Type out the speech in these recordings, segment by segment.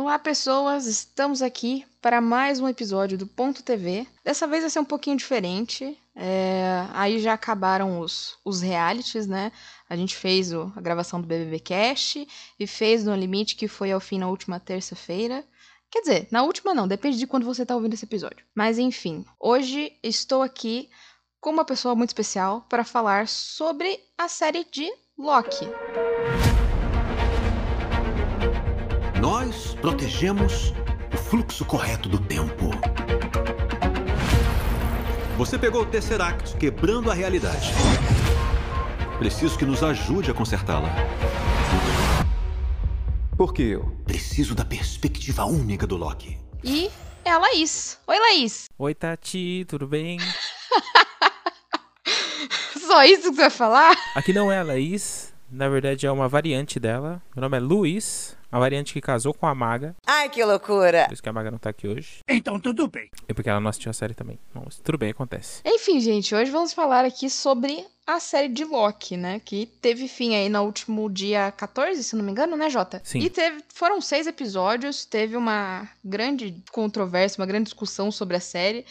Olá, pessoas! Estamos aqui para mais um episódio do Ponto TV. Dessa vez vai ser um pouquinho diferente. É, aí já acabaram os, os realities, né? A gente fez o, a gravação do BBB Cast e fez No Limite, que foi ao fim na última terça-feira. Quer dizer, na última não, depende de quando você está ouvindo esse episódio. Mas enfim, hoje estou aqui com uma pessoa muito especial para falar sobre a série de Loki. Nós protegemos o fluxo correto do tempo. Você pegou o Tesseract quebrando a realidade. Preciso que nos ajude a consertá-la. Por que eu? Preciso da perspectiva única do Loki. E é a Laís. Oi, Laís. Oi, Tati, tudo bem? Só isso que você vai falar? Aqui não é a Laís, na verdade é uma variante dela. Meu nome é Luiz, a variante que casou com a Maga. Ai, que loucura! Por isso que a Maga não tá aqui hoje. Então tudo bem. E porque ela não assistiu a série também. Mas tudo bem, acontece. Enfim, gente, hoje vamos falar aqui sobre a série de Loki, né? Que teve fim aí no último dia 14, se não me engano, né, Jota? Sim. E teve, foram seis episódios, teve uma grande controvérsia, uma grande discussão sobre a série.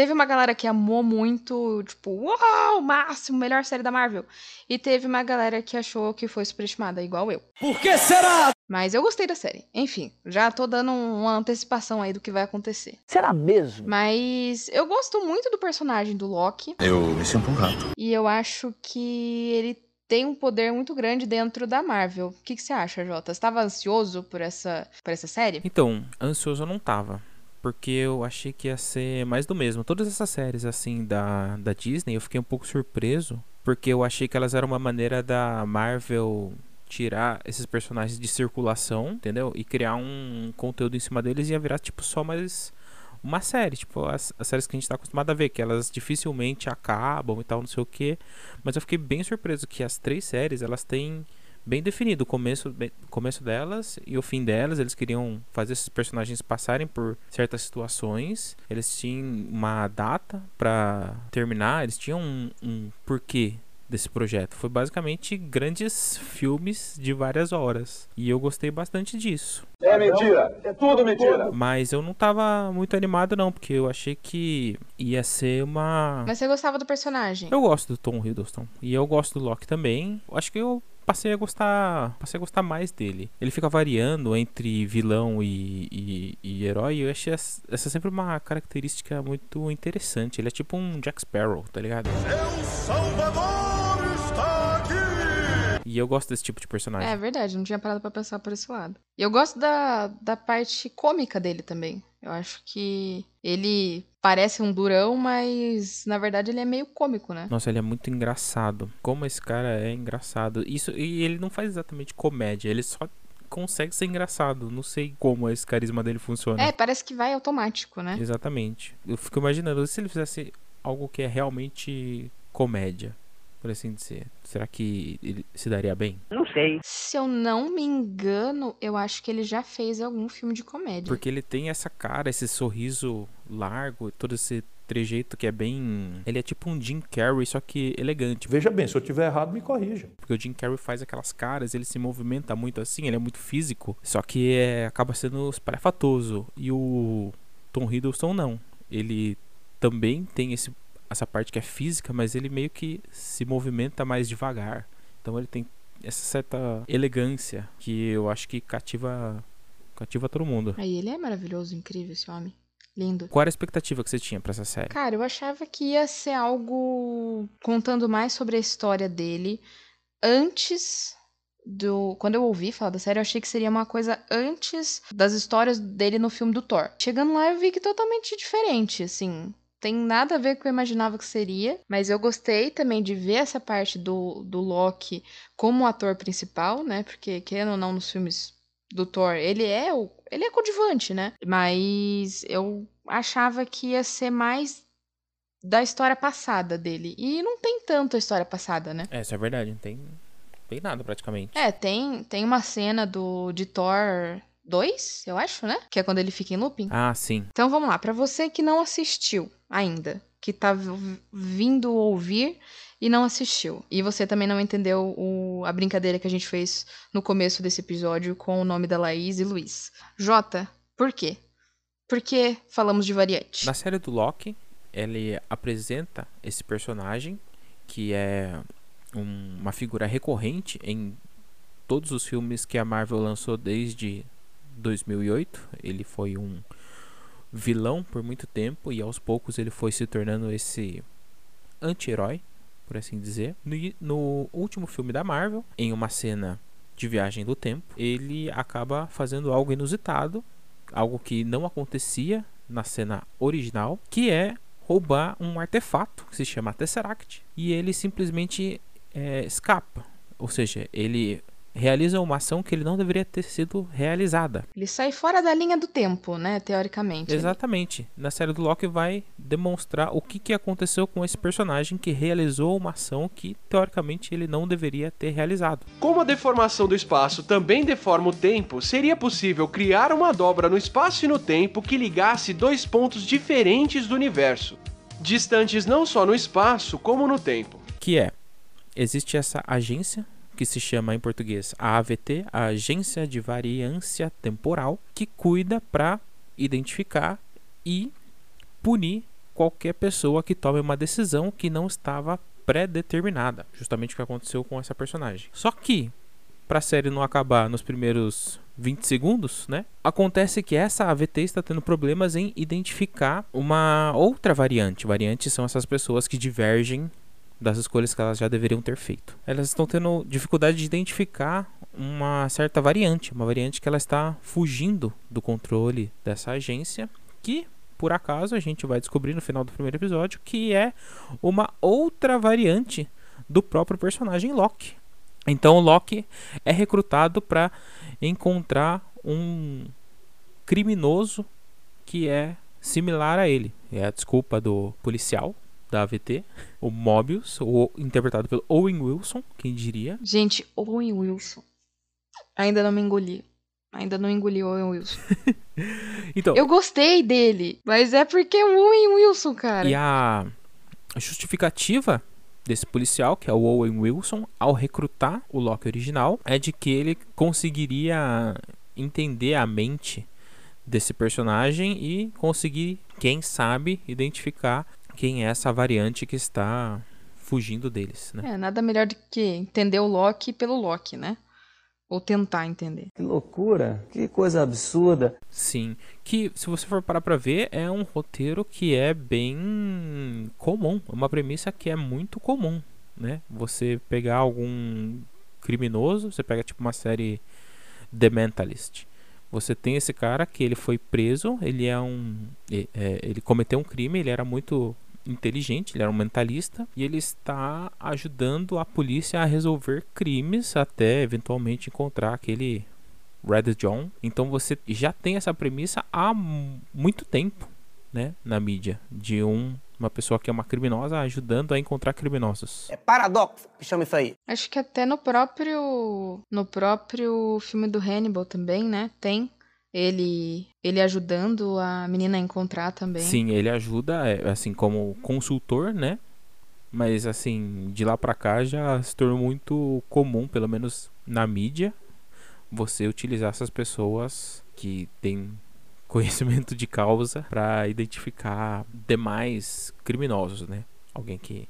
Teve uma galera que amou muito, tipo, uau, máximo, melhor série da Marvel. E teve uma galera que achou que foi superestimada, igual eu. Por que será? Mas eu gostei da série. Enfim, já tô dando uma antecipação aí do que vai acontecer. Será mesmo? Mas eu gosto muito do personagem do Loki. Eu me sinto um rato. E eu acho que ele tem um poder muito grande dentro da Marvel. O que, que você acha, Jota? Você estava ansioso por essa, por essa série? Então, ansioso eu não tava. Porque eu achei que ia ser mais do mesmo. Todas essas séries, assim, da, da Disney, eu fiquei um pouco surpreso. Porque eu achei que elas eram uma maneira da Marvel tirar esses personagens de circulação, entendeu? E criar um conteúdo em cima deles e ia virar, tipo, só mais uma série. Tipo, as, as séries que a gente tá acostumado a ver, que elas dificilmente acabam e tal, não sei o que. Mas eu fiquei bem surpreso que as três séries, elas têm bem definido o começo, bem- começo delas e o fim delas. Eles queriam fazer esses personagens passarem por certas situações. Eles tinham uma data pra terminar, eles tinham um, um porquê desse projeto. Foi basicamente grandes filmes de várias horas. E eu gostei bastante disso. É mentira! É tudo mentira! Mas eu não tava muito animado não, porque eu achei que ia ser uma Mas você gostava do personagem? eu gosto do Tom Hiddleston e eu gosto do Loki também. Eu Acho que eu passei a gostar, passei a gostar mais dele. Ele fica variando entre vilão e, e, e herói. E eu achei essa essa sempre uma característica muito interessante. Ele é tipo um Jack Sparrow, tá ligado? E eu gosto desse tipo de personagem. É verdade, não tinha parado pra pensar por esse lado. E eu gosto da, da parte cômica dele também. Eu acho que ele parece um durão, mas na verdade ele é meio cômico, né? Nossa, ele é muito engraçado. Como esse cara é engraçado. Isso e ele não faz exatamente comédia, ele só consegue ser engraçado. Não sei como esse carisma dele funciona. É, parece que vai automático, né? Exatamente. Eu fico imaginando se ele fizesse algo que é realmente comédia, por assim dizer. Será que ele se daria bem? Não sei. Se eu não me engano, eu acho que ele já fez algum filme de comédia. Porque ele tem essa cara, esse sorriso largo, todo esse trejeito que é bem. Ele é tipo um Jim Carrey, só que elegante. Veja bem, se eu tiver errado, me corrija. Porque o Jim Carrey faz aquelas caras, ele se movimenta muito assim, ele é muito físico, só que é, acaba sendo espalhafatoso. E o Tom Hiddleston não. Ele também tem esse, essa parte que é física, mas ele meio que se movimenta mais devagar. Então ele tem essa certa elegância que eu acho que cativa cativa todo mundo. Aí ele é maravilhoso, incrível esse homem. Lindo. Qual era a expectativa que você tinha pra essa série? Cara, eu achava que ia ser algo contando mais sobre a história dele antes do. Quando eu ouvi falar da série, eu achei que seria uma coisa antes das histórias dele no filme do Thor. Chegando lá, eu vi que totalmente diferente, assim. Tem nada a ver com o que eu imaginava que seria, mas eu gostei também de ver essa parte do, do Loki como ator principal, né? Porque, querendo ou não, nos filmes do Thor, ele é o. Ele é coadjuvante, né? Mas eu achava que ia ser mais da história passada dele. E não tem tanto a história passada, né? É, isso é verdade, não tem, tem nada praticamente. É, tem, tem uma cena do de Thor 2, eu acho, né? Que é quando ele fica em looping. Ah, sim. Então vamos lá, pra você que não assistiu ainda, que tá vindo ouvir e não assistiu. E você também não entendeu o- a brincadeira que a gente fez no começo desse episódio com o nome da Laís e Luiz. Jota, por quê? Por que falamos de variante? Na série do Loki, ele apresenta esse personagem que é um- uma figura recorrente em todos os filmes que a Marvel lançou desde 2008. Ele foi um vilão por muito tempo e aos poucos ele foi se tornando esse anti-herói, por assim dizer. No, no último filme da Marvel, em uma cena de viagem do tempo, ele acaba fazendo algo inusitado, algo que não acontecia na cena original, que é roubar um artefato que se chama Tesseract e ele simplesmente é, escapa. Ou seja, ele realiza uma ação que ele não deveria ter sido realizada. Ele sai fora da linha do tempo, né? Teoricamente. Exatamente. Na série do Loki vai demonstrar o que, que aconteceu com esse personagem que realizou uma ação que teoricamente ele não deveria ter realizado. Como a deformação do espaço também deforma o tempo, seria possível criar uma dobra no espaço e no tempo que ligasse dois pontos diferentes do universo, distantes não só no espaço como no tempo. Que é, existe essa agência que se chama em português a AVT, a Agência de Variância Temporal, que cuida para identificar e punir qualquer pessoa que tome uma decisão que não estava pré-determinada, justamente o que aconteceu com essa personagem. Só que para a série não acabar nos primeiros 20 segundos, né? Acontece que essa AVT está tendo problemas em identificar uma outra variante. Variantes são essas pessoas que divergem das escolhas que elas já deveriam ter feito. Elas estão tendo dificuldade de identificar uma certa variante, uma variante que ela está fugindo do controle dessa agência, que por acaso a gente vai descobrir no final do primeiro episódio que é uma outra variante do próprio personagem Loki. Então o Loki é recrutado para encontrar um criminoso que é similar a ele. É a desculpa do policial da AVT, o Mobius, o, interpretado pelo Owen Wilson, quem diria. Gente, Owen Wilson. Ainda não me engoli. Ainda não engoli o Owen Wilson. Então, Eu gostei dele, mas é porque é o Owen Wilson, cara. e a justificativa desse policial, que é o Owen Wilson, ao recrutar o Loki original, é de que ele conseguiria entender a mente desse personagem e conseguir, quem sabe, identificar quem é essa variante que está fugindo deles, né? É, nada melhor do que entender o Loki pelo Loki, né? Ou tentar entender. Que loucura, que coisa absurda. Sim, que se você for parar pra ver, é um roteiro que é bem comum, é uma premissa que é muito comum, né? Você pegar algum criminoso, você pega tipo uma série The Mentalist. Você tem esse cara que ele foi preso, ele é um é, ele cometeu um crime, ele era muito inteligente, ele era um mentalista e ele está ajudando a polícia a resolver crimes até eventualmente encontrar aquele Red John. Então você já tem essa premissa há mu- muito tempo, né, na mídia, de um uma pessoa que é uma criminosa ajudando a encontrar criminosos. É paradoxo que chama isso aí. Acho que até no próprio no próprio filme do Hannibal também, né? Tem ele ele ajudando a menina a encontrar também. Sim, ele ajuda, é, assim, como consultor, né? Mas assim, de lá pra cá já se tornou muito comum, pelo menos na mídia, você utilizar essas pessoas que têm conhecimento de causa pra identificar demais criminosos, né? Alguém que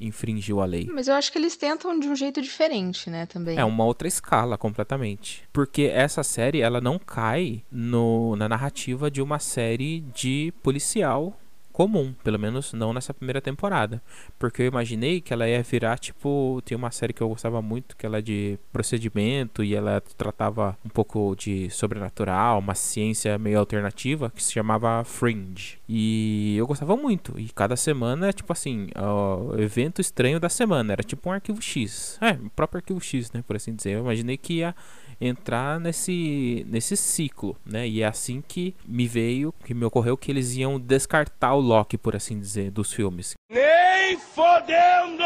infringiu a lei. Mas eu acho que eles tentam de um jeito diferente, né, também. É uma outra escala completamente. Porque essa série, ela não cai no, na narrativa de uma série de policial comum, pelo menos não nessa primeira temporada. Porque eu imaginei que ela ia virar tipo, tem uma série que eu gostava muito, que ela é de procedimento e ela tratava um pouco de sobrenatural, uma ciência meio alternativa que se chamava Fringe. E eu gostava muito. E cada semana, tipo assim, o evento estranho da semana, era tipo um arquivo X. É, o próprio arquivo X, né, por assim dizer. Eu imaginei que ia entrar nesse, nesse ciclo, né? E é assim que me veio, que me ocorreu que eles iam descartar o Loki, por assim dizer, dos filmes. Nem fodendo!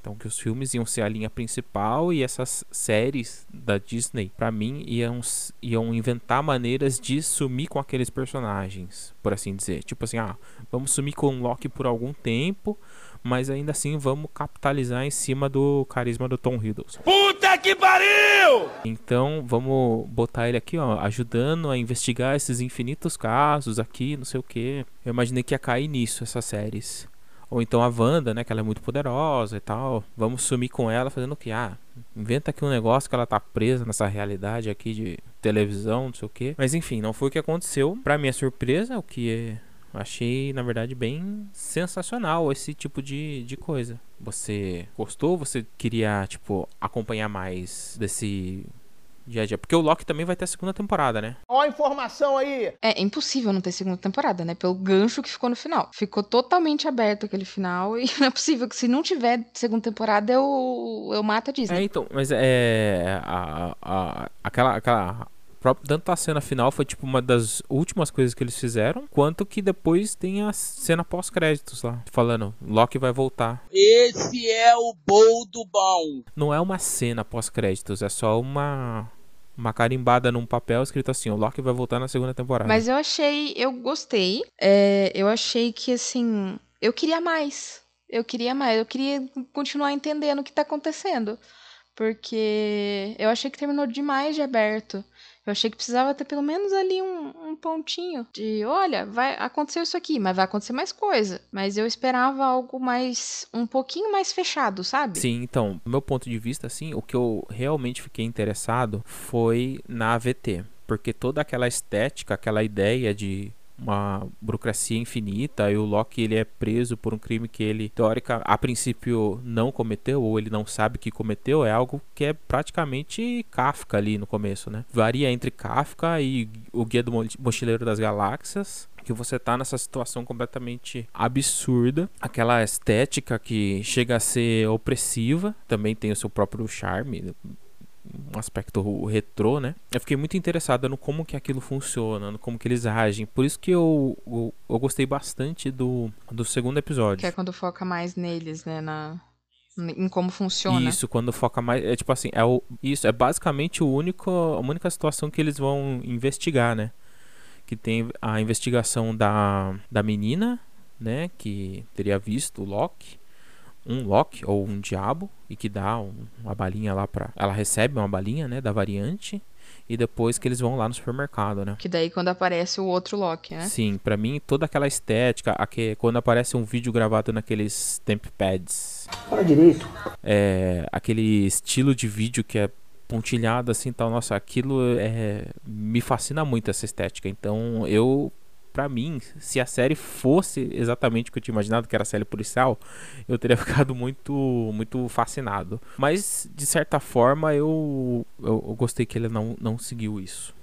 Então que os filmes iam ser a linha principal e essas séries da Disney, para mim, iam, iam inventar maneiras de sumir com aqueles personagens, por assim dizer. Tipo assim, ah, vamos sumir com o Loki por algum tempo, mas ainda assim vamos capitalizar em cima do carisma do Tom Hiddleston. Puta que pariu! Então vamos botar ele aqui, ó, ajudando a investigar esses infinitos casos aqui, não sei o que. Eu imaginei que ia cair nisso essas séries. Ou então a Wanda, né, que ela é muito poderosa e tal. Vamos sumir com ela fazendo o que? Ah, inventa aqui um negócio que ela tá presa nessa realidade aqui de televisão, não sei o que. Mas enfim, não foi o que aconteceu. Pra minha surpresa, o que é Achei, na verdade, bem sensacional esse tipo de, de coisa. Você gostou? Você queria, tipo, acompanhar mais desse dia a dia? Porque o Loki também vai ter a segunda temporada, né? Ó a informação aí! É impossível não ter segunda temporada, né? Pelo gancho que ficou no final. Ficou totalmente aberto aquele final e não é possível que se não tiver segunda temporada eu, eu mato a Disney. É, então, mas é. A, a, aquela, aquela tanto a cena final foi tipo uma das últimas coisas que eles fizeram, quanto que depois tem a cena pós-créditos lá, falando Loki vai voltar. Esse é o bom do bom. Não é uma cena pós-créditos, é só uma uma carimbada num papel escrito assim: o Loki vai voltar na segunda temporada. Mas eu achei, eu gostei. É, eu achei que assim, eu queria mais. Eu queria mais, eu queria continuar entendendo o que tá acontecendo. Porque eu achei que terminou demais de aberto. Eu achei que precisava ter pelo menos ali um, um, pontinho de, olha, vai acontecer isso aqui, mas vai acontecer mais coisa. Mas eu esperava algo mais, um pouquinho mais fechado, sabe? Sim, então, do meu ponto de vista, assim, o que eu realmente fiquei interessado foi na AVT. Porque toda aquela estética, aquela ideia de uma burocracia infinita e o Loki ele é preso por um crime que ele teórica a princípio não cometeu ou ele não sabe que cometeu é algo que é praticamente Kafka ali no começo, né? Varia entre Kafka e o Guia do Mochileiro das Galáxias, que você tá nessa situação completamente absurda, aquela estética que chega a ser opressiva, também tem o seu próprio charme, um aspecto retrô, né? Eu fiquei muito interessado no como que aquilo funciona, no como que eles agem. Por isso que eu, eu, eu gostei bastante do, do segundo episódio. Que é quando foca mais neles, né? Na, em como funciona. Isso, quando foca mais. É tipo assim, é o, isso é basicamente o único, a única situação que eles vão investigar, né? Que tem a investigação da, da menina, né? Que teria visto o Loki um Loki ou um diabo e que dá um, uma balinha lá pra. Ela recebe uma balinha, né? Da variante. E depois que eles vão lá no supermercado, né? Que daí quando aparece o outro Loki, né? Sim, para mim toda aquela estética, aqui, quando aparece um vídeo gravado naqueles temp pads. Fala direito. É, aquele estilo de vídeo que é pontilhado assim, tal, nossa, aquilo é me fascina muito essa estética. Então, eu para mim, se a série fosse exatamente o que eu tinha imaginado, que era a série policial, eu teria ficado muito muito fascinado. Mas, de certa forma, eu, eu, eu gostei que ele não, não seguiu isso.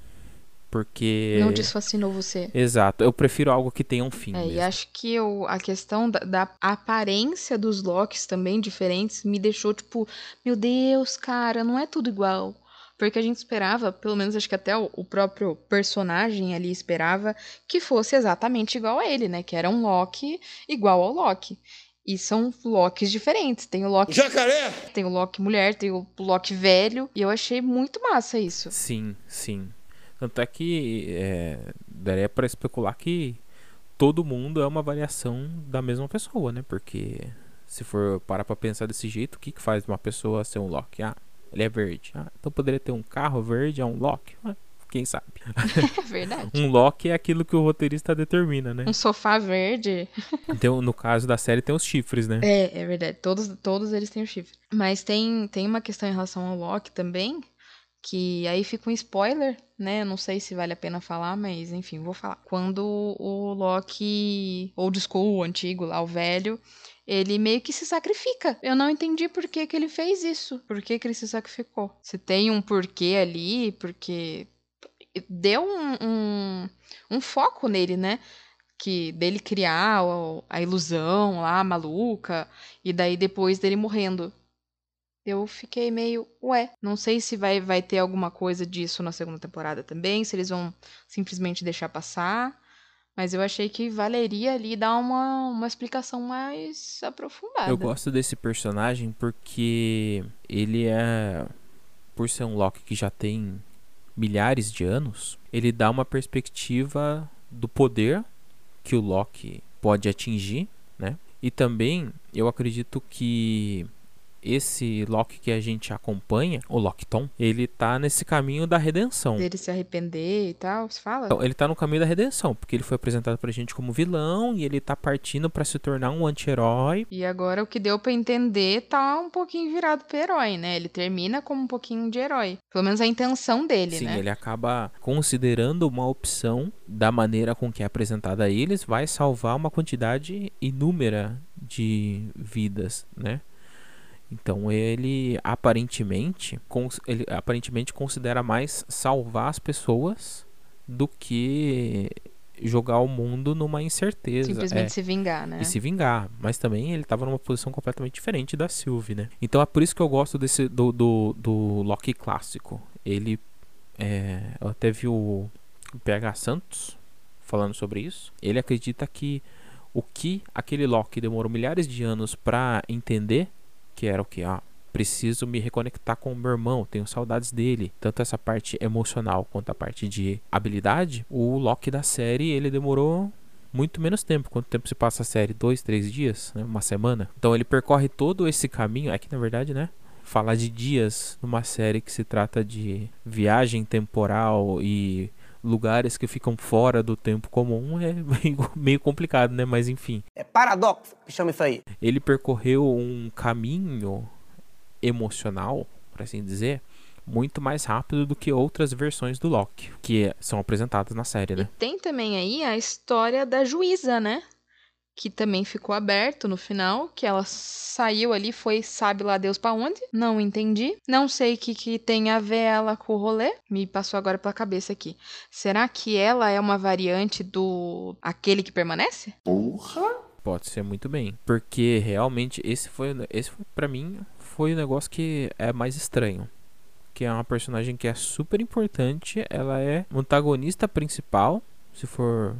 Porque. Não desfascinou você. Exato. Eu prefiro algo que tenha um fim. É, mesmo. e acho que eu, a questão da, da, aparência dos Locks também diferentes me deixou tipo, meu Deus, cara, não é tudo igual. Porque a gente esperava, pelo menos acho que até o, o próprio personagem ali esperava, que fosse exatamente igual a ele, né? Que era um Loki igual ao Loki. E são Locks diferentes. Tem o Loki. Jacaré! Tem o Loki mulher, tem o Loki velho. E eu achei muito massa isso. Sim, sim. Tanto é que é, daria para especular que todo mundo é uma variação da mesma pessoa, né? Porque se for parar pra pensar desse jeito, o que, que faz uma pessoa ser um Loki? Ah, ele é verde. Ah, então poderia ter um carro verde, é um Loki. Ah, quem sabe? É verdade. um Loki é aquilo que o roteirista determina, né? Um sofá verde. então, no caso da série, tem os chifres, né? É, é verdade. Todos, todos eles têm o chifre. Mas tem, tem uma questão em relação ao Loki também, que aí fica um spoiler, né? Não sei se vale a pena falar, mas enfim, vou falar. Quando o Loki, old school, o antigo lá, o velho, ele meio que se sacrifica. Eu não entendi por que, que ele fez isso. Por que, que ele se sacrificou? Se tem um porquê ali, porque deu um, um, um foco nele, né? que dele criar a ilusão lá maluca e daí depois dele morrendo. eu fiquei meio, ué, não sei se vai, vai ter alguma coisa disso na segunda temporada também, se eles vão simplesmente deixar passar. Mas eu achei que valeria ali dar uma, uma explicação mais aprofundada. Eu gosto desse personagem porque ele é. Por ser um Loki que já tem milhares de anos, ele dá uma perspectiva do poder que o Loki pode atingir, né? E também eu acredito que esse Loki que a gente acompanha, o Lockton, ele tá nesse caminho da redenção. Dele se arrepender e tal, se fala? Então, ele tá no caminho da redenção, porque ele foi apresentado pra gente como vilão e ele tá partindo para se tornar um anti-herói. E agora o que deu para entender tá um pouquinho virado pro herói, né? Ele termina como um pouquinho de herói. Pelo menos a intenção dele, Sim, né? ele acaba considerando uma opção da maneira com que é apresentada a eles, vai salvar uma quantidade inúmera de vidas, né? Então ele aparentemente, ele aparentemente considera mais salvar as pessoas do que jogar o mundo numa incerteza. Simplesmente é, se vingar, né? E se vingar. Mas também ele estava numa posição completamente diferente da Sylvie, né? Então é por isso que eu gosto desse do, do, do Loki clássico. Ele. É, eu até vi o PH Santos falando sobre isso. Ele acredita que o que aquele Loki demorou milhares de anos para entender que era o que? Ah, preciso me reconectar com o meu irmão, tenho saudades dele. Tanto essa parte emocional quanto a parte de habilidade. O Loki da série, ele demorou muito menos tempo. Quanto tempo se passa a série? Dois, três dias? Né? Uma semana? Então ele percorre todo esse caminho. É que na verdade, né? Falar de dias numa série que se trata de viagem temporal e lugares que ficam fora do tempo comum é meio, complicado, né? Mas enfim. É paradoxo que chama isso aí. Ele percorreu um caminho emocional, por assim dizer, muito mais rápido do que outras versões do Loki, que são apresentadas na série, né? E tem também aí a história da juíza, né? Que também ficou aberto no final, que ela saiu ali, foi sabe lá Deus para onde? Não entendi. Não sei o que, que tem a ver ela com o rolê. Me passou agora pela cabeça aqui. Será que ela é uma variante do aquele que permanece? Porra! Pode ser muito bem, porque realmente esse foi esse foi para mim foi o negócio que é mais estranho. Que é uma personagem que é super importante, ela é antagonista principal, se for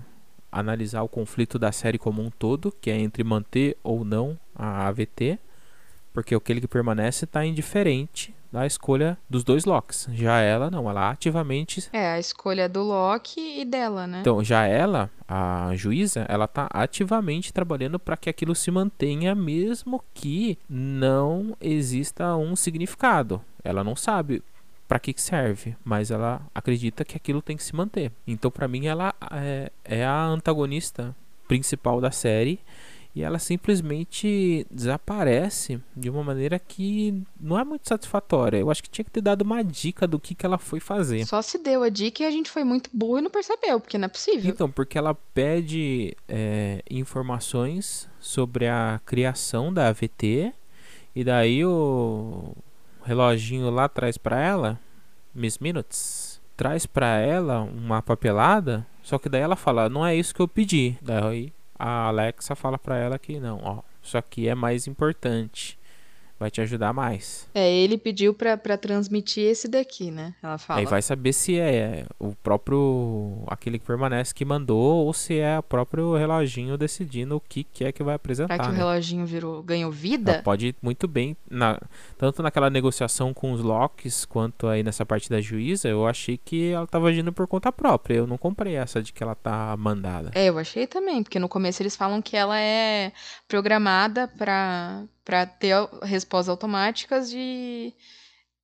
analisar o conflito da série como um todo, que é entre manter ou não a AVT, porque aquele que permanece está indiferente da escolha dos dois Locks. Já ela não, ela ativamente É, a escolha do Loki e dela, né? Então, já ela, a juíza, ela tá ativamente trabalhando para que aquilo se mantenha mesmo que não exista um significado. Ela não sabe para que serve, mas ela acredita que aquilo tem que se manter. Então, para mim, ela é, é, a antagonista principal da série e ela simplesmente desaparece de uma maneira que não é muito satisfatória. Eu acho que tinha que ter dado uma dica do que, que ela foi fazer. Só se deu a dica e a gente foi muito burro e não percebeu, porque não é possível. Então, porque ela pede é, informações sobre a criação da AVT e daí o reloginho lá atrás para ela, Miss Minutes, traz para ela uma papelada, só que daí ela fala, não é isso que eu pedi. Daí a Alexa fala para ela que não, ó, isso aqui é mais importante vai te ajudar mais. É, ele pediu pra, pra transmitir esse daqui, né? Ela fala. Aí vai saber se é o próprio. aquele que permanece que mandou ou se é o próprio reloginho decidindo o que, que é que vai apresentar. Será que né? o reloginho virou, ganhou vida? Ela pode muito bem. Na, tanto naquela negociação com os Locks quanto aí nessa parte da juíza, eu achei que ela tava agindo por conta própria. Eu não comprei essa de que ela tá mandada. É, eu achei também, porque no começo eles falam que ela é programada pra para ter respostas automáticas e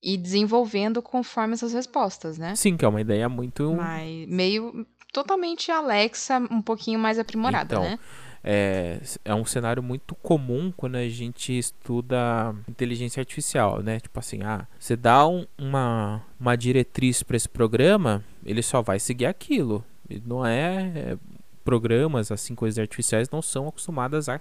ir desenvolvendo conforme essas respostas, né? Sim, que é uma ideia muito. Mas meio totalmente Alexa, um pouquinho mais aprimorada, então, né? É, é um cenário muito comum quando a gente estuda inteligência artificial, né? Tipo assim, ah, você dá um, uma, uma diretriz para esse programa, ele só vai seguir aquilo. Não é, é programas assim, coisas artificiais não são acostumadas a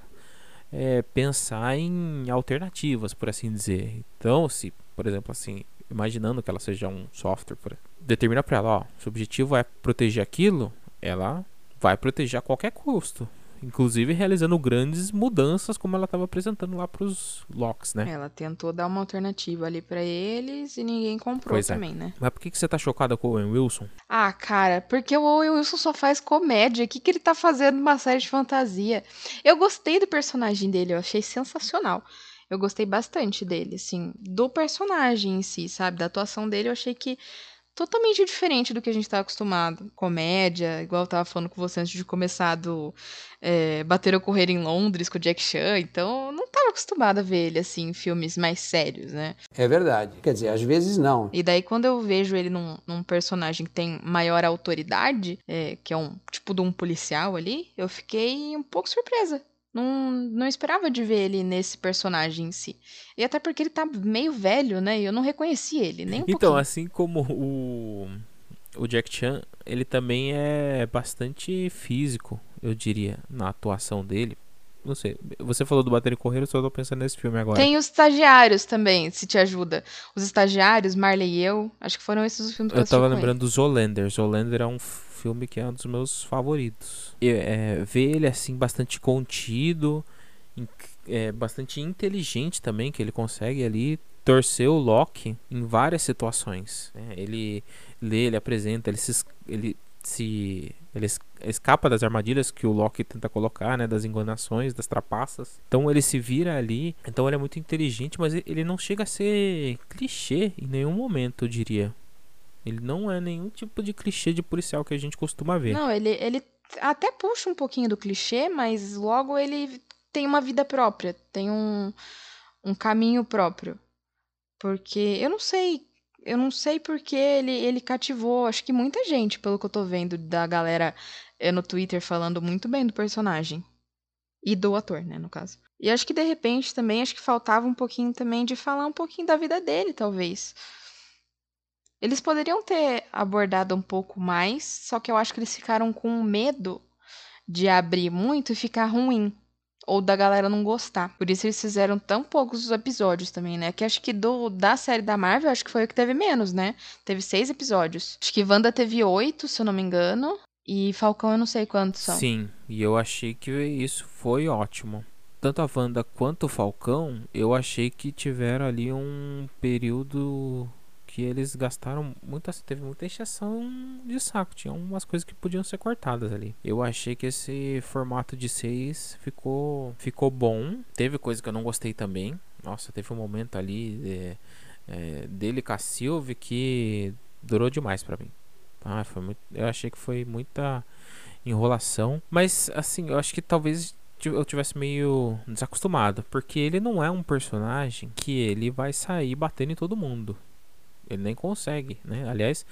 é, pensar em alternativas, por assim dizer. Então, se, por exemplo, assim, imaginando que ela seja um software, por, determina para ela, ó, seu objetivo é proteger aquilo, ela vai proteger a qualquer custo. Inclusive realizando grandes mudanças como ela estava apresentando lá pros Locks, né? Ela tentou dar uma alternativa ali pra eles e ninguém comprou Pois é. também, né? Mas por que, que você tá chocada com o Owen Wilson? Ah, cara, porque o Owen Wilson só faz comédia. O que, que ele tá fazendo numa série de fantasia? Eu gostei do personagem dele, eu achei sensacional. Eu gostei bastante dele, assim, do personagem em si, sabe? Da atuação dele, eu achei que totalmente diferente do que a gente tá acostumado. Comédia, igual eu tava falando com você antes de começar do é, Bater ou Correr em Londres com o Jack Chan, então eu não tava acostumada a ver ele, assim, em filmes mais sérios, né? É verdade. Quer dizer, às vezes não. E daí, quando eu vejo ele num, num personagem que tem maior autoridade, é, que é um tipo de um policial ali, eu fiquei um pouco surpresa. Não, não esperava de ver ele nesse personagem em si. E até porque ele tá meio velho, né? E eu não reconheci ele, nem um Então, pouquinho. assim como o, o Jack Chan, ele também é bastante físico, eu diria, na atuação dele. Não sei, você falou do Bater e Correr, eu só tô pensando nesse filme agora. Tem os estagiários também, se te ajuda. Os estagiários, Marley e eu, acho que foram esses os filmes que eu, Eu tava lembrando do Zoolander. Zoolander é um filme que é um dos meus favoritos. E, é, ver ele assim bastante contido, é, bastante inteligente também, que ele consegue ali torcer o Loki em várias situações. né? Ele lê, ele apresenta, ele se, ele se ele es- escapa das armadilhas que o Loki tenta colocar, né, das enganações, das trapaças. Então ele se vira ali. Então ele é muito inteligente, mas ele não chega a ser clichê em nenhum momento, eu diria. Ele não é nenhum tipo de clichê de policial que a gente costuma ver. Não, ele, ele até puxa um pouquinho do clichê, mas logo ele tem uma vida própria, tem um, um caminho próprio. Porque eu não sei, eu não sei porque ele, ele cativou, acho que muita gente, pelo que eu tô vendo da galera eh, no Twitter falando muito bem do personagem. E do ator, né, no caso. E acho que de repente também, acho que faltava um pouquinho também de falar um pouquinho da vida dele, talvez. Eles poderiam ter abordado um pouco mais, só que eu acho que eles ficaram com medo de abrir muito e ficar ruim. Ou da galera não gostar. Por isso eles fizeram tão poucos episódios também, né? Que acho que do, da série da Marvel, acho que foi o que teve menos, né? Teve seis episódios. Acho que Wanda teve oito, se eu não me engano. E Falcão eu não sei quantos são. Sim, e eu achei que isso foi ótimo. Tanto a Wanda quanto o Falcão, eu achei que tiveram ali um período que eles gastaram muita, teve muita exceção de saco, tinha umas coisas que podiam ser cortadas ali. Eu achei que esse formato de seis ficou ficou bom. Teve coisa que eu não gostei também. Nossa, teve um momento ali é, é, dele com a Sylvie que durou demais pra mim. Ah, foi muito, eu achei que foi muita enrolação. Mas, assim, eu acho que talvez eu tivesse meio desacostumado. Porque ele não é um personagem que ele vai sair batendo em todo mundo. Ele nem consegue, né? Aliás,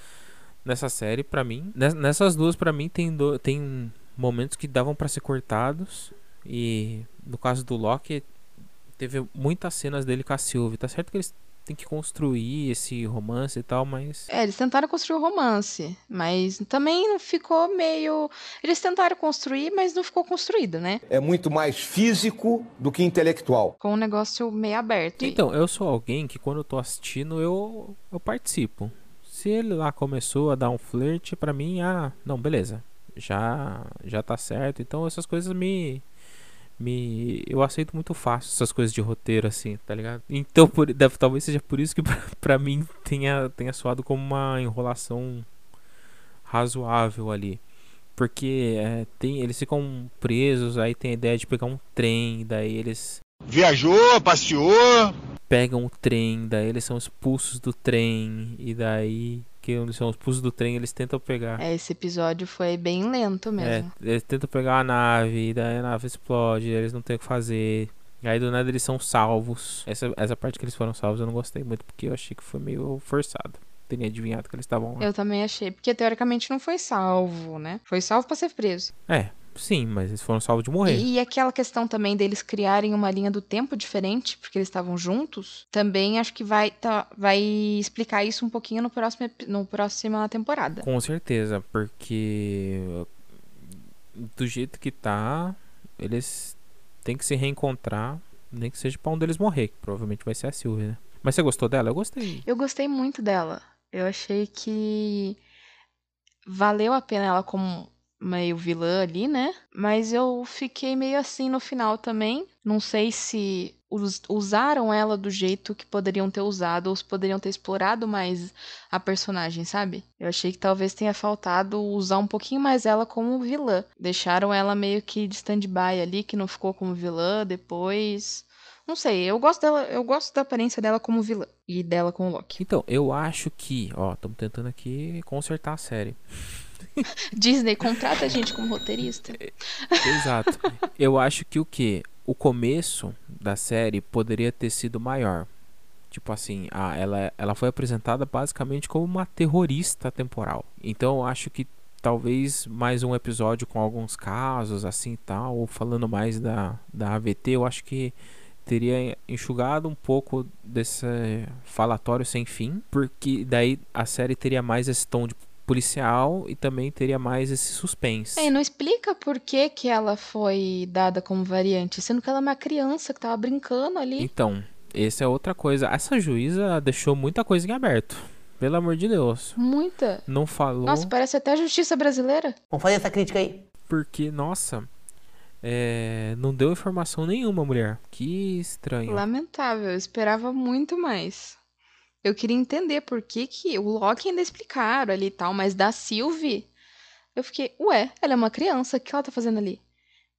nessa série, pra mim, nes- nessas duas, pra mim, tem, do- tem momentos que davam pra ser cortados. E no caso do Loki, teve muitas cenas dele com a Sylvie. Tá certo que eles têm que construir esse romance e tal, mas. É, eles tentaram construir o romance, mas também não ficou meio. Eles tentaram construir, mas não ficou construído, né? É muito mais físico do que intelectual. Com um negócio meio aberto. Então, eu sou alguém que quando eu tô assistindo, eu, eu participo. Se ele lá começou a dar um flerte, pra mim, ah, não, beleza. Já já tá certo. Então essas coisas me me eu aceito muito fácil essas coisas de roteiro assim, tá ligado? Então, por, deve, talvez seja por isso que pra, pra mim tenha tenha soado como uma enrolação razoável ali. Porque é, tem, eles ficam presos, aí tem a ideia de pegar um trem, daí eles Viajou, passeou. pegam o trem, daí eles são expulsos do trem, e daí que são expulsos do trem, eles tentam pegar. É, esse episódio foi bem lento É, mesmo. eles tentam pegar a nave, e daí a nave explode, eles não têm o que fazer. E aí do nada eles são salvos. Essa, essa parte que eles foram salvos eu não gostei muito, porque eu achei que foi meio forçado. Teria adivinhado que eles estavam lá. Eu também achei, porque teoricamente não foi salvo, né? Foi salvo pra ser preso. É, sim, mas eles foram salvos de morrer. E, e aquela questão também deles criarem uma linha do tempo diferente, porque eles estavam juntos, também acho que vai, tá, vai explicar isso um pouquinho no próximo, no próxima temporada. Com certeza, porque do jeito que tá, eles têm que se reencontrar, nem que seja pra um deles morrer, que provavelmente vai ser a Sylvie, né? Mas você gostou dela? Eu gostei. Eu gostei muito dela. Eu achei que valeu a pena ela como meio vilã ali, né? Mas eu fiquei meio assim no final também. Não sei se us usaram ela do jeito que poderiam ter usado, ou se poderiam ter explorado mais a personagem, sabe? Eu achei que talvez tenha faltado usar um pouquinho mais ela como vilã. Deixaram ela meio que de stand-by ali, que não ficou como vilã depois. Não sei, eu gosto dela, eu gosto da aparência dela como vilã e dela com o Loki. Então, eu acho que, ó, estamos tentando aqui consertar a série. Disney contrata a gente como roteirista. Exato. Eu acho que o que o começo da série poderia ter sido maior. Tipo assim, a, ela, ela foi apresentada basicamente como uma terrorista temporal. Então eu acho que talvez mais um episódio com alguns casos assim tal, ou falando mais da, da AVT, eu acho que teria enxugado um pouco desse falatório sem fim, porque daí a série teria mais esse tom de policial e também teria mais esse suspense. É, e não explica por que, que ela foi dada como variante, sendo que ela é uma criança que tava brincando ali. Então, essa é outra coisa. Essa juíza deixou muita coisa em aberto. Pelo amor de Deus. Muita. Não falou. Nossa, parece até a justiça brasileira. Vamos fazer essa crítica aí. Porque, nossa, é, não deu informação nenhuma, mulher. Que estranho. Lamentável, eu esperava muito mais. Eu queria entender por que, que o Loki ainda explicaram ali e tal, mas da Sylvie, eu fiquei, ué, ela é uma criança, o que ela tá fazendo ali?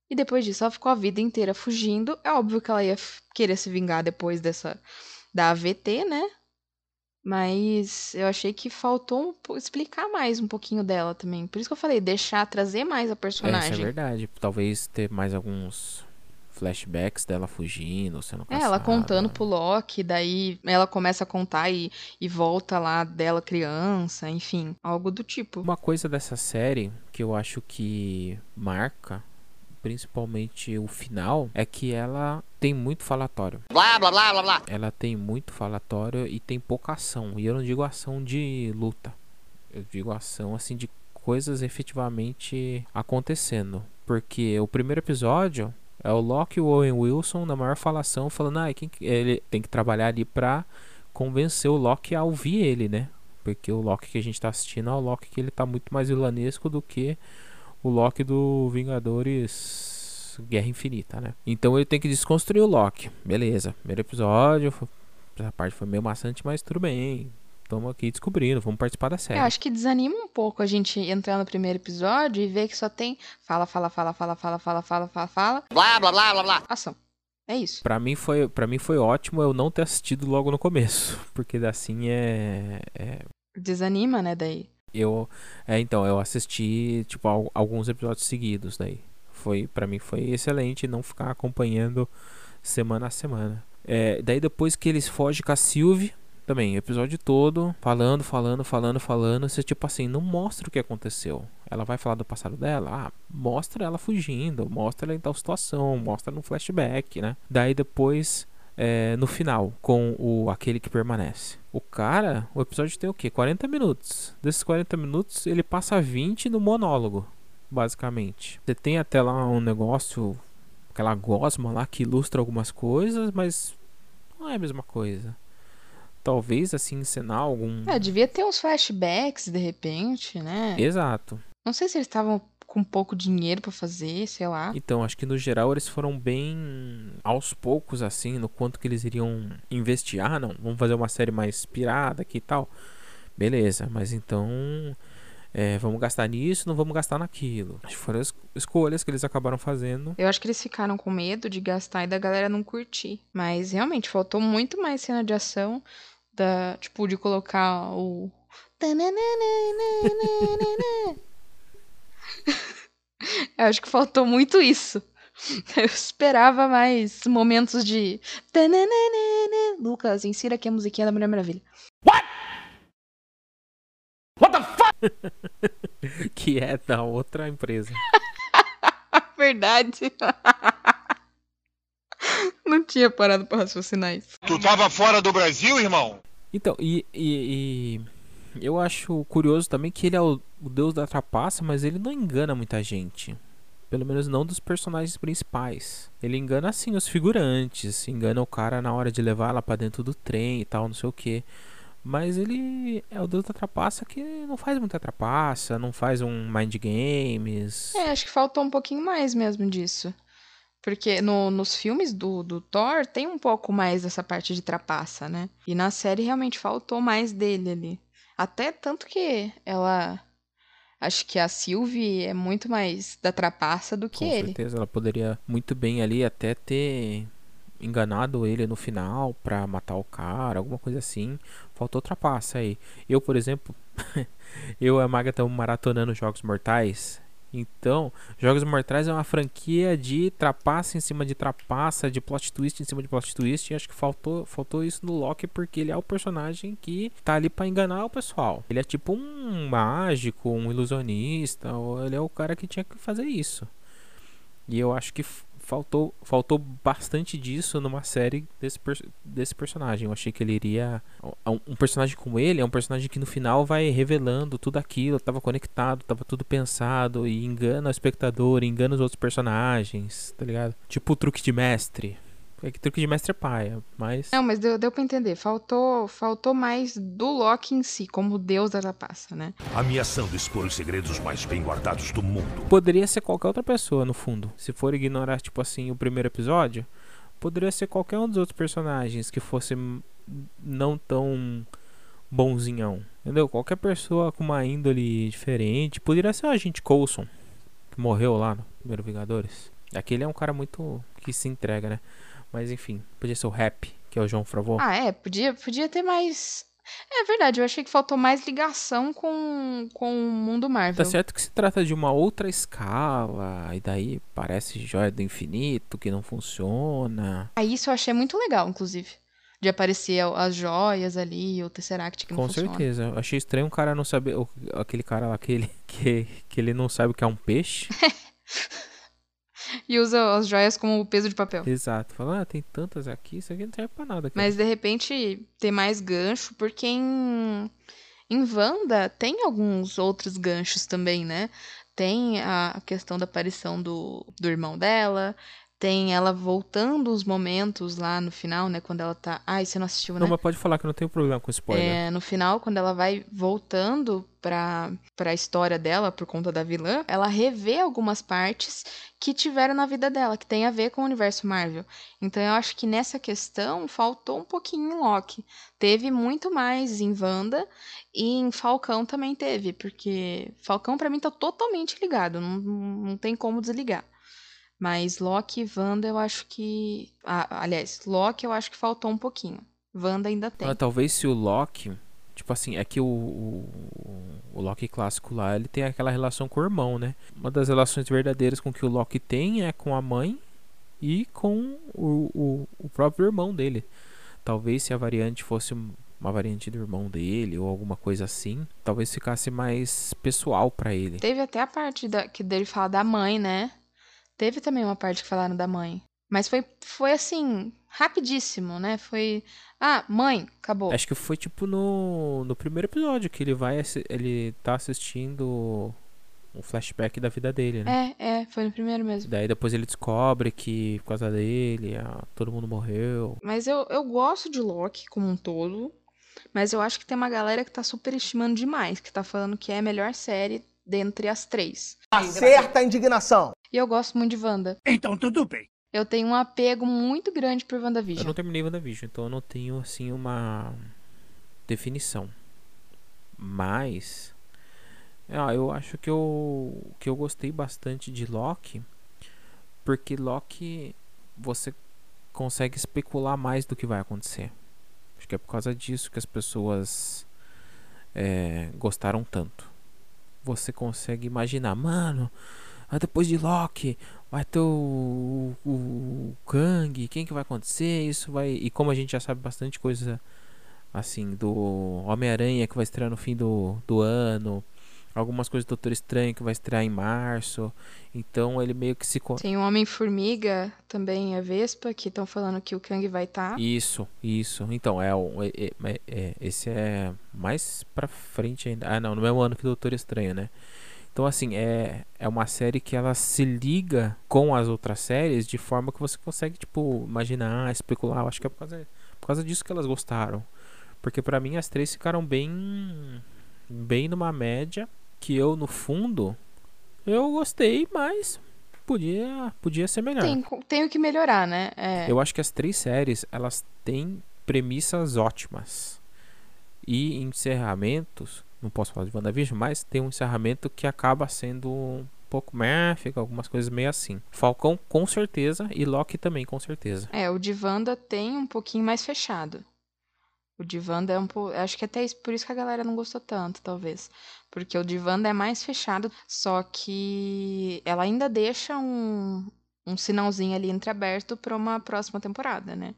E depois disso, ela ficou a vida inteira fugindo. É óbvio que ela ia querer se vingar depois dessa da AVT, né? Mas eu achei que faltou um, explicar mais um pouquinho dela também. Por isso que eu falei, deixar, trazer mais a personagem. É, isso é verdade. Talvez ter mais alguns flashbacks dela fugindo, sendo caçada. É, ela contando pro Loki, daí ela começa a contar e, e volta lá dela criança, enfim, algo do tipo. Uma coisa dessa série que eu acho que marca principalmente o final, é que ela tem muito falatório. Blá, blá, blá, blá, blá. Ela tem muito falatório e tem pouca ação. E eu não digo ação de luta. Eu digo ação assim de coisas efetivamente acontecendo. Porque o primeiro episódio é o Loki e o Owen Wilson na maior falação falando, ah, quem, ele tem que trabalhar ali pra convencer o Loki a ouvir ele, né? Porque o Loki que a gente tá assistindo é o Loki que ele tá muito mais vilanesco do que o Loki do Vingadores Guerra Infinita, né? Então ele tem que desconstruir o Loki. Beleza, primeiro episódio, essa parte foi meio maçante, mas tudo bem. Estamos aqui descobrindo, vamos participar da série. Eu acho que desanima um pouco a gente entrar no primeiro episódio e ver que só tem fala, fala, fala, fala, fala, fala, fala, fala, fala. Blá, blá, blá, blá, blá. Ação. É isso. Pra mim foi, para mim foi ótimo eu não ter assistido logo no começo, porque assim é, é... desanima, né, daí. Eu, é, então, eu assisti tipo alguns episódios seguidos daí. Foi para mim foi excelente não ficar acompanhando semana a semana. É, daí depois que eles fogem com a Sylvie, também, episódio todo, falando, falando, falando, falando. Você, tipo assim, não mostra o que aconteceu. Ela vai falar do passado dela? Ah, mostra ela fugindo, mostra ela em tal situação, mostra no flashback, né? Daí depois, é, no final, com o aquele que permanece. O cara, o episódio tem o quê? 40 minutos. Desses 40 minutos, ele passa 20 no monólogo, basicamente. Você tem até lá um negócio, aquela gosma lá que ilustra algumas coisas, mas não é a mesma coisa talvez assim encenar algum. É, devia ter uns flashbacks de repente, né? Exato. Não sei se eles estavam com pouco dinheiro para fazer, sei lá. Então, acho que no geral eles foram bem aos poucos, assim, no quanto que eles iriam investir. Ah, não, vamos fazer uma série mais pirada aqui e tal. Beleza, mas então é, vamos gastar nisso, não vamos gastar naquilo. Acho que foram as escolhas que eles acabaram fazendo. Eu acho que eles ficaram com medo de gastar e da galera não curtir. Mas realmente faltou muito mais cena de ação da, tipo, de colocar o. Eu acho que faltou muito isso. Eu esperava mais momentos de. Lucas, insira aqui a musiquinha da Mulher Maravilha. What? What the fuck? que é da outra empresa. Verdade. Não tinha parado pra raciocinar isso. Tu tava fora do Brasil, irmão? Então, e, e, e eu acho curioso também que ele é o, o, deus da trapaça, mas ele não engana muita gente. Pelo menos não dos personagens principais. Ele engana assim os figurantes, engana o cara na hora de levar ela para dentro do trem e tal, não sei o que. Mas ele é o deus da trapaça que não faz muita trapaça, não faz um mind games. É, acho que faltou um pouquinho mais mesmo disso. Porque no, nos filmes do, do Thor tem um pouco mais dessa parte de trapaça, né? E na série realmente faltou mais dele ali. Até tanto que ela. Acho que a Sylvie é muito mais da trapaça do que Com ele. Com certeza, ela poderia muito bem ali até ter enganado ele no final pra matar o cara, alguma coisa assim. Faltou trapaça aí. Eu, por exemplo, eu e a Maga estamos maratonando Jogos Mortais. Então, Jogos Mortais é uma franquia de trapaça em cima de trapaça, de plot twist em cima de plot twist. E acho que faltou, faltou isso no Loki porque ele é o personagem que tá ali para enganar o pessoal. Ele é tipo um mágico, um ilusionista. Ele é o cara que tinha que fazer isso. E eu acho que faltou, faltou bastante disso numa série desse, desse personagem. Eu achei que ele iria. Um personagem como ele é um personagem que no final vai revelando tudo aquilo, estava conectado, estava tudo pensado, e engana o espectador, engana os outros personagens, tá ligado? Tipo o truque de mestre. É que truque de mestre é paia, mas. Não, mas deu, deu pra entender. Faltou, faltou mais do Loki em si, como deus da trapaça, né? Ameaçando expor os segredos mais bem guardados do mundo. Poderia ser qualquer outra pessoa, no fundo. Se for ignorar, tipo assim, o primeiro episódio, poderia ser qualquer um dos outros personagens que fosse não tão bonzinhão. Entendeu? Qualquer pessoa com uma índole diferente. Poderia ser o agente Coulson, que morreu lá no primeiro Vingadores. Aquele é um cara muito que se entrega, né? Mas enfim, podia ser o Rap, que é o João Fravô. Ah, é, podia, podia ter mais. É verdade, eu achei que faltou mais ligação com, com o mundo Marvel. Tá certo que se trata de uma outra escala, e daí parece joia do infinito que não funciona. Ah, isso eu achei muito legal, inclusive. De aparecer as joias ali, o Tesseract que não Com funciona. Com certeza. Eu achei estranho um cara não saber. Aquele cara lá que ele, que, que ele não sabe o que é um peixe. e usa as joias como peso de papel. Exato. Fala, ah, tem tantas aqui, isso aqui não serve pra nada. Cara. Mas de repente ter mais gancho, porque em, em Wanda tem alguns outros ganchos também, né? Tem a questão da aparição do, do irmão dela, tem ela voltando os momentos lá no final, né? Quando ela tá. Ai, você não assistiu, né? Não, mas pode falar que não tem problema com spoiler. É, no final, quando ela vai voltando pra, pra história dela por conta da vilã, ela revê algumas partes que tiveram na vida dela, que tem a ver com o universo Marvel. Então eu acho que nessa questão faltou um pouquinho em Loki. Teve muito mais em Wanda e em Falcão também teve, porque Falcão para mim tá totalmente ligado, não, não tem como desligar. Mas Loki e Wanda eu acho que. Ah, aliás, Loki eu acho que faltou um pouquinho. Wanda ainda tem. Ah, talvez se o Loki. Tipo assim, é que o, o, o, Loki clássico lá, ele tem aquela relação com o irmão, né? Uma das relações verdadeiras com que o Loki tem é com a mãe e com o, o, o próprio irmão dele. Talvez se a variante fosse uma variante do irmão dele ou alguma coisa assim, talvez ficasse mais pessoal para ele. Teve até a parte da, que dele fala da mãe, né? Teve também uma parte que falaram da mãe. Mas foi, foi assim, rapidíssimo, né? Foi. Ah, mãe, acabou. Acho que foi tipo no, no primeiro episódio que ele vai. Ele tá assistindo um flashback da vida dele, né? É, é, foi no primeiro mesmo. Daí depois ele descobre que por causa dele, ah, todo mundo morreu. Mas eu, eu gosto de Loki como um todo. Mas eu acho que tem uma galera que tá superestimando demais, que tá falando que é a melhor série dentre as três. Acerta a indignação. E eu gosto muito de Wanda. Então tudo bem. Eu tenho um apego muito grande por WandaVision. Eu não terminei WandaVision, então eu não tenho assim uma definição. Mas ah, eu acho que eu que eu gostei bastante de Loki, porque Loki você consegue especular mais do que vai acontecer. Acho que é por causa disso que as pessoas é, gostaram tanto. Você consegue imaginar, mano, depois de Loki vai ter o, o, o Kang, quem que vai acontecer? Isso vai. E como a gente já sabe bastante coisa assim do Homem-Aranha que vai estrear no fim do, do ano, algumas coisas do Doutor Estranho que vai estrear em março. Então ele meio que se. Tem o Homem-Formiga também, a Vespa, que estão falando que o Kang vai estar. Tá. Isso, isso. Então, é, é, é, é, esse é mais pra frente ainda. Ah, não, no mesmo ano que o Doutor Estranho, né? Então, assim, é, é uma série que ela se liga com as outras séries de forma que você consegue, tipo, imaginar, especular. Eu acho que é por causa, por causa disso que elas gostaram. Porque para mim as três ficaram bem bem numa média que eu no fundo eu gostei, mas podia podia ser melhor. Tem, tem o que melhorar, né? É. Eu acho que as três séries elas têm premissas ótimas e encerramentos. Não posso falar de WandaVision, mas tem um encerramento que acaba sendo um pouco meh, fica algumas coisas meio assim. Falcão com certeza e Loki também com certeza. É, o de Wanda tem um pouquinho mais fechado. O de Wanda é um pouco. Acho que até isso, por isso que a galera não gostou tanto, talvez. Porque o de Wanda é mais fechado, só que ela ainda deixa um, um sinalzinho ali entreaberto para uma próxima temporada, né?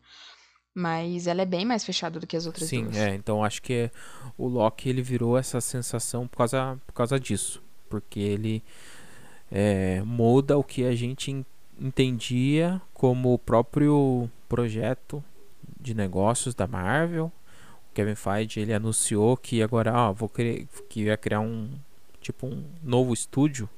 Mas ela é bem mais fechada do que as outras Sim, duas. Sim, é. Então acho que o Loki ele virou essa sensação por causa, por causa disso. Porque ele é, muda o que a gente entendia como o próprio projeto de negócios da Marvel. Kevin Feige ele anunciou que agora vou criar, que ia criar um tipo um novo estúdio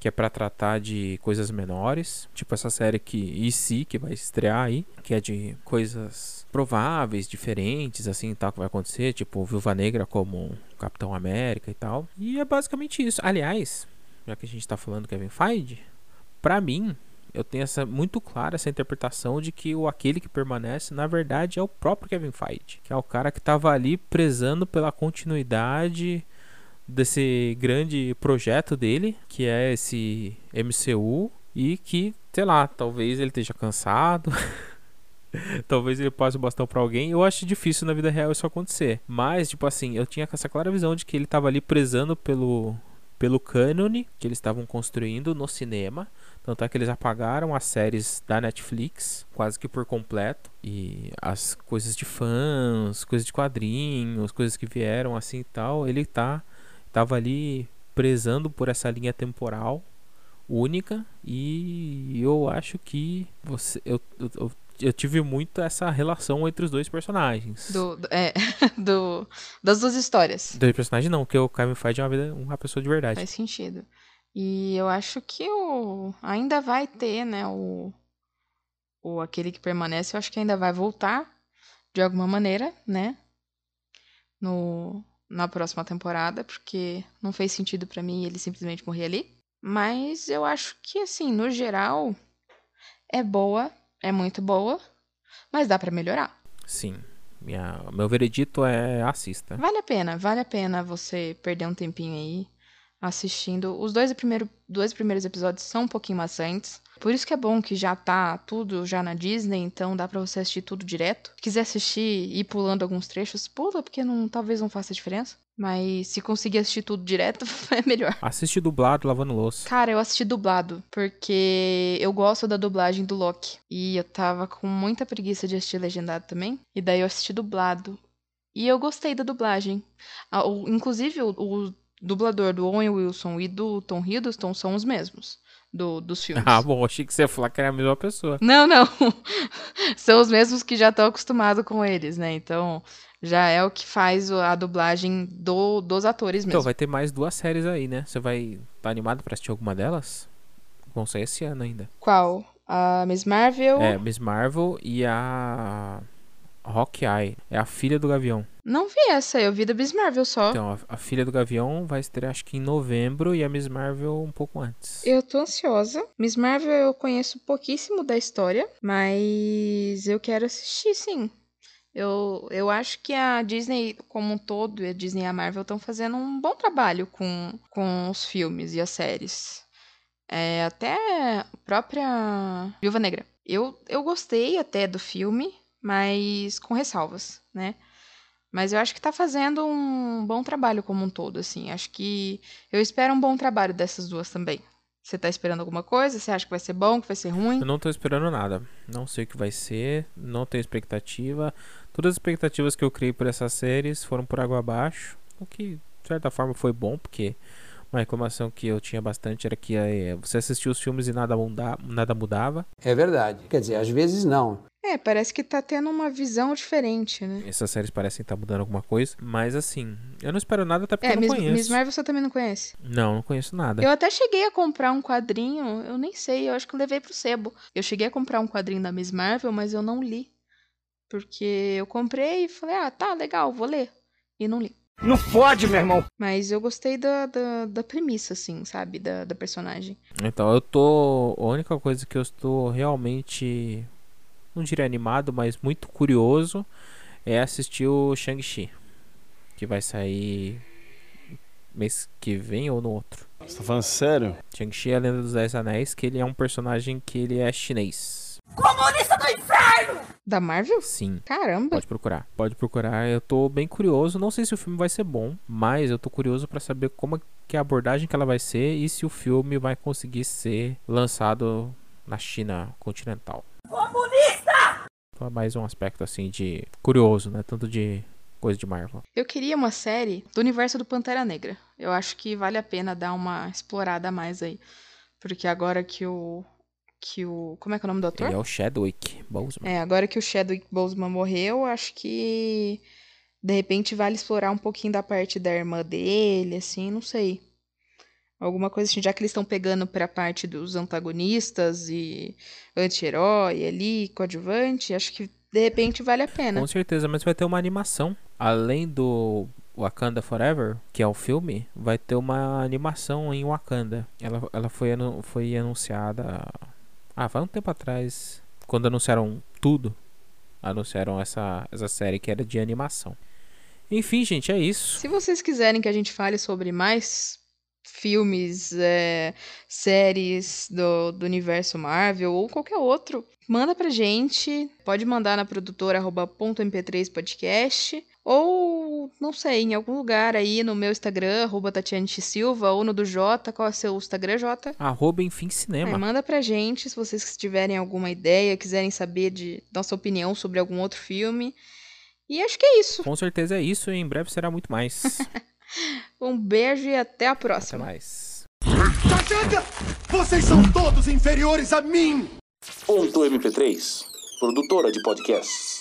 que é para tratar de coisas menores, tipo essa série que EC que vai estrear aí, que é de coisas prováveis, diferentes, assim, tal que vai acontecer, tipo Viúva Negra como Capitão América e tal. E é basicamente isso. Aliás, já que a gente tá falando do Kevin Feige, para mim, eu tenho essa muito clara essa interpretação de que o aquele que permanece, na verdade, é o próprio Kevin Feige, que é o cara que tava ali prezando pela continuidade desse grande projeto dele, que é esse MCU, e que, sei lá, talvez ele esteja cansado. talvez ele passe o bastão para alguém. Eu acho difícil na vida real isso acontecer. Mas, tipo assim, eu tinha essa clara visão de que ele estava ali prezando pelo pelo cânone que eles estavam construindo no cinema. Tanto é que eles apagaram as séries da Netflix quase que por completo. E as coisas de fãs, coisas de quadrinhos, coisas que vieram assim e tal, ele tá tava ali prezando por essa linha temporal única e eu acho que você eu, eu, eu tive muito essa relação entre os dois personagens. Do, do é, do, das duas histórias. Dois personagens não, porque o Kevin Feige é uma, vida, uma pessoa de verdade. Faz sentido. E eu acho que o ainda vai ter, né, o, o aquele que permanece, eu acho que ainda vai voltar de alguma maneira, né? No na próxima temporada, porque não fez sentido para mim ele simplesmente morrer ali. Mas eu acho que, assim, no geral, é boa, é muito boa, mas dá para melhorar. Sim. Minha, meu veredito é assista. Vale a pena, vale a pena você perder um tempinho aí assistindo. Os dois, primeiro, dois primeiros episódios são um pouquinho maçantes. Por isso que é bom que já tá tudo já na Disney, então dá para você assistir tudo direto. Se quiser assistir e ir pulando alguns trechos, pula, porque não, talvez não faça diferença. Mas se conseguir assistir tudo direto, é melhor. Assiste dublado, lavando louça. Cara, eu assisti dublado, porque eu gosto da dublagem do Loki. E eu tava com muita preguiça de assistir legendado também. E daí eu assisti dublado. E eu gostei da dublagem. Ah, o, inclusive, o, o dublador do Owen Wilson e do Tom Hiddleston são os mesmos do, dos filmes. Ah, bom, achei que você ia falar que era a mesma pessoa. Não, não. são os mesmos que já estão acostumados com eles, né? Então, já é o que faz a dublagem do, dos atores mesmo. Então, vai ter mais duas séries aí, né? Você vai tá animado para assistir alguma delas? Vão sair esse ano ainda. Qual? A Miss Marvel? É, Miss Marvel e a Hawkeye. É a filha do Gavião. Não vi essa, eu vi da Miss Marvel só. Então, a, a, Filha do Gavião vai estrear acho que em novembro e a Miss Marvel um pouco antes. Eu tô ansiosa. Miss Marvel eu conheço pouquíssimo da história, mas eu quero assistir sim. Eu, eu acho que a Disney como um todo, a Disney e a Marvel estão fazendo um bom trabalho com, com os filmes e as séries. É, até a própria Viúva Negra. Eu, eu gostei até do filme, mas com ressalvas, né? Mas eu acho que tá fazendo um bom trabalho como um todo, assim. Acho que eu espero um bom trabalho dessas duas também. Você tá esperando alguma coisa? Você acha que vai ser bom, que vai ser ruim? Eu não tô esperando nada. Não sei o que vai ser, não tenho expectativa. Todas as expectativas que eu criei por essas séries foram por água abaixo. O que, de certa forma, foi bom, porque uma reclamação que eu tinha bastante era que é, você assistia os filmes e nada, muda, nada mudava. É verdade. Quer dizer, às vezes não. É, parece que tá tendo uma visão diferente, né? Essas séries parecem estar tá mudando alguma coisa. Mas assim, eu não espero nada até porque é, eu não Miss, conheço. Miss Marvel você também não conhece? Não, não conheço nada. Eu até cheguei a comprar um quadrinho, eu nem sei, eu acho que eu levei pro sebo. Eu cheguei a comprar um quadrinho da Miss Marvel, mas eu não li. Porque eu comprei e falei, ah, tá, legal, vou ler. E não li. Não pode, meu irmão. Mas eu gostei da, da, da premissa, assim, sabe? Da, da personagem. Então, eu tô. A única coisa que eu estou realmente. Não diria animado, mas muito curioso é assistir o Shang-Chi. Que vai sair mês que vem ou no outro. Você tá falando sério? Shang-Chi é a Lenda dos Dez Anéis, que ele é um personagem que ele é chinês. Comunista do inferno! Da Marvel? Sim. Caramba. Pode procurar. Pode procurar. Eu tô bem curioso. Não sei se o filme vai ser bom, mas eu tô curioso para saber como que é a abordagem que ela vai ser e se o filme vai conseguir ser lançado na China continental. Comunista! Então é mais um aspecto assim de curioso, né? Tanto de coisa de Marvel. Eu queria uma série do universo do Pantera Negra. Eu acho que vale a pena dar uma explorada a mais aí. Porque agora que o. Que o. Como é que é o nome do ator? Ele é o Chadwick Boseman. É, agora que o Chadwick Boseman morreu, acho que. De repente vale explorar um pouquinho da parte da irmã dele, assim, não sei. Alguma coisa assim, já que eles estão pegando pra parte dos antagonistas e anti-herói ali, coadjuvante, acho que de repente vale a pena. Com certeza, mas vai ter uma animação. Além do Wakanda Forever, que é o filme, vai ter uma animação em Wakanda. Ela, ela foi, anu foi anunciada. Ah, faz um tempo atrás. Quando anunciaram tudo. Anunciaram essa, essa série que era de animação. Enfim, gente, é isso. Se vocês quiserem que a gente fale sobre mais filmes, é, séries do, do universo Marvel ou qualquer outro, manda pra gente. Pode mandar na produtora .mp3podcast ou, não sei, em algum lugar aí no meu Instagram, arroba Tatiane Silva, ou no do Jota. Qual é o seu Instagram, Jota? Arroba Enfim Cinema. É, manda pra gente se vocês tiverem alguma ideia, quiserem saber de nossa opinião sobre algum outro filme. E acho que é isso. Com certeza é isso e em breve será muito mais. um beijo e até a próxima. Até mais. Vocês são todos inferiores a mim! Ponto MP3, produtora de podcasts.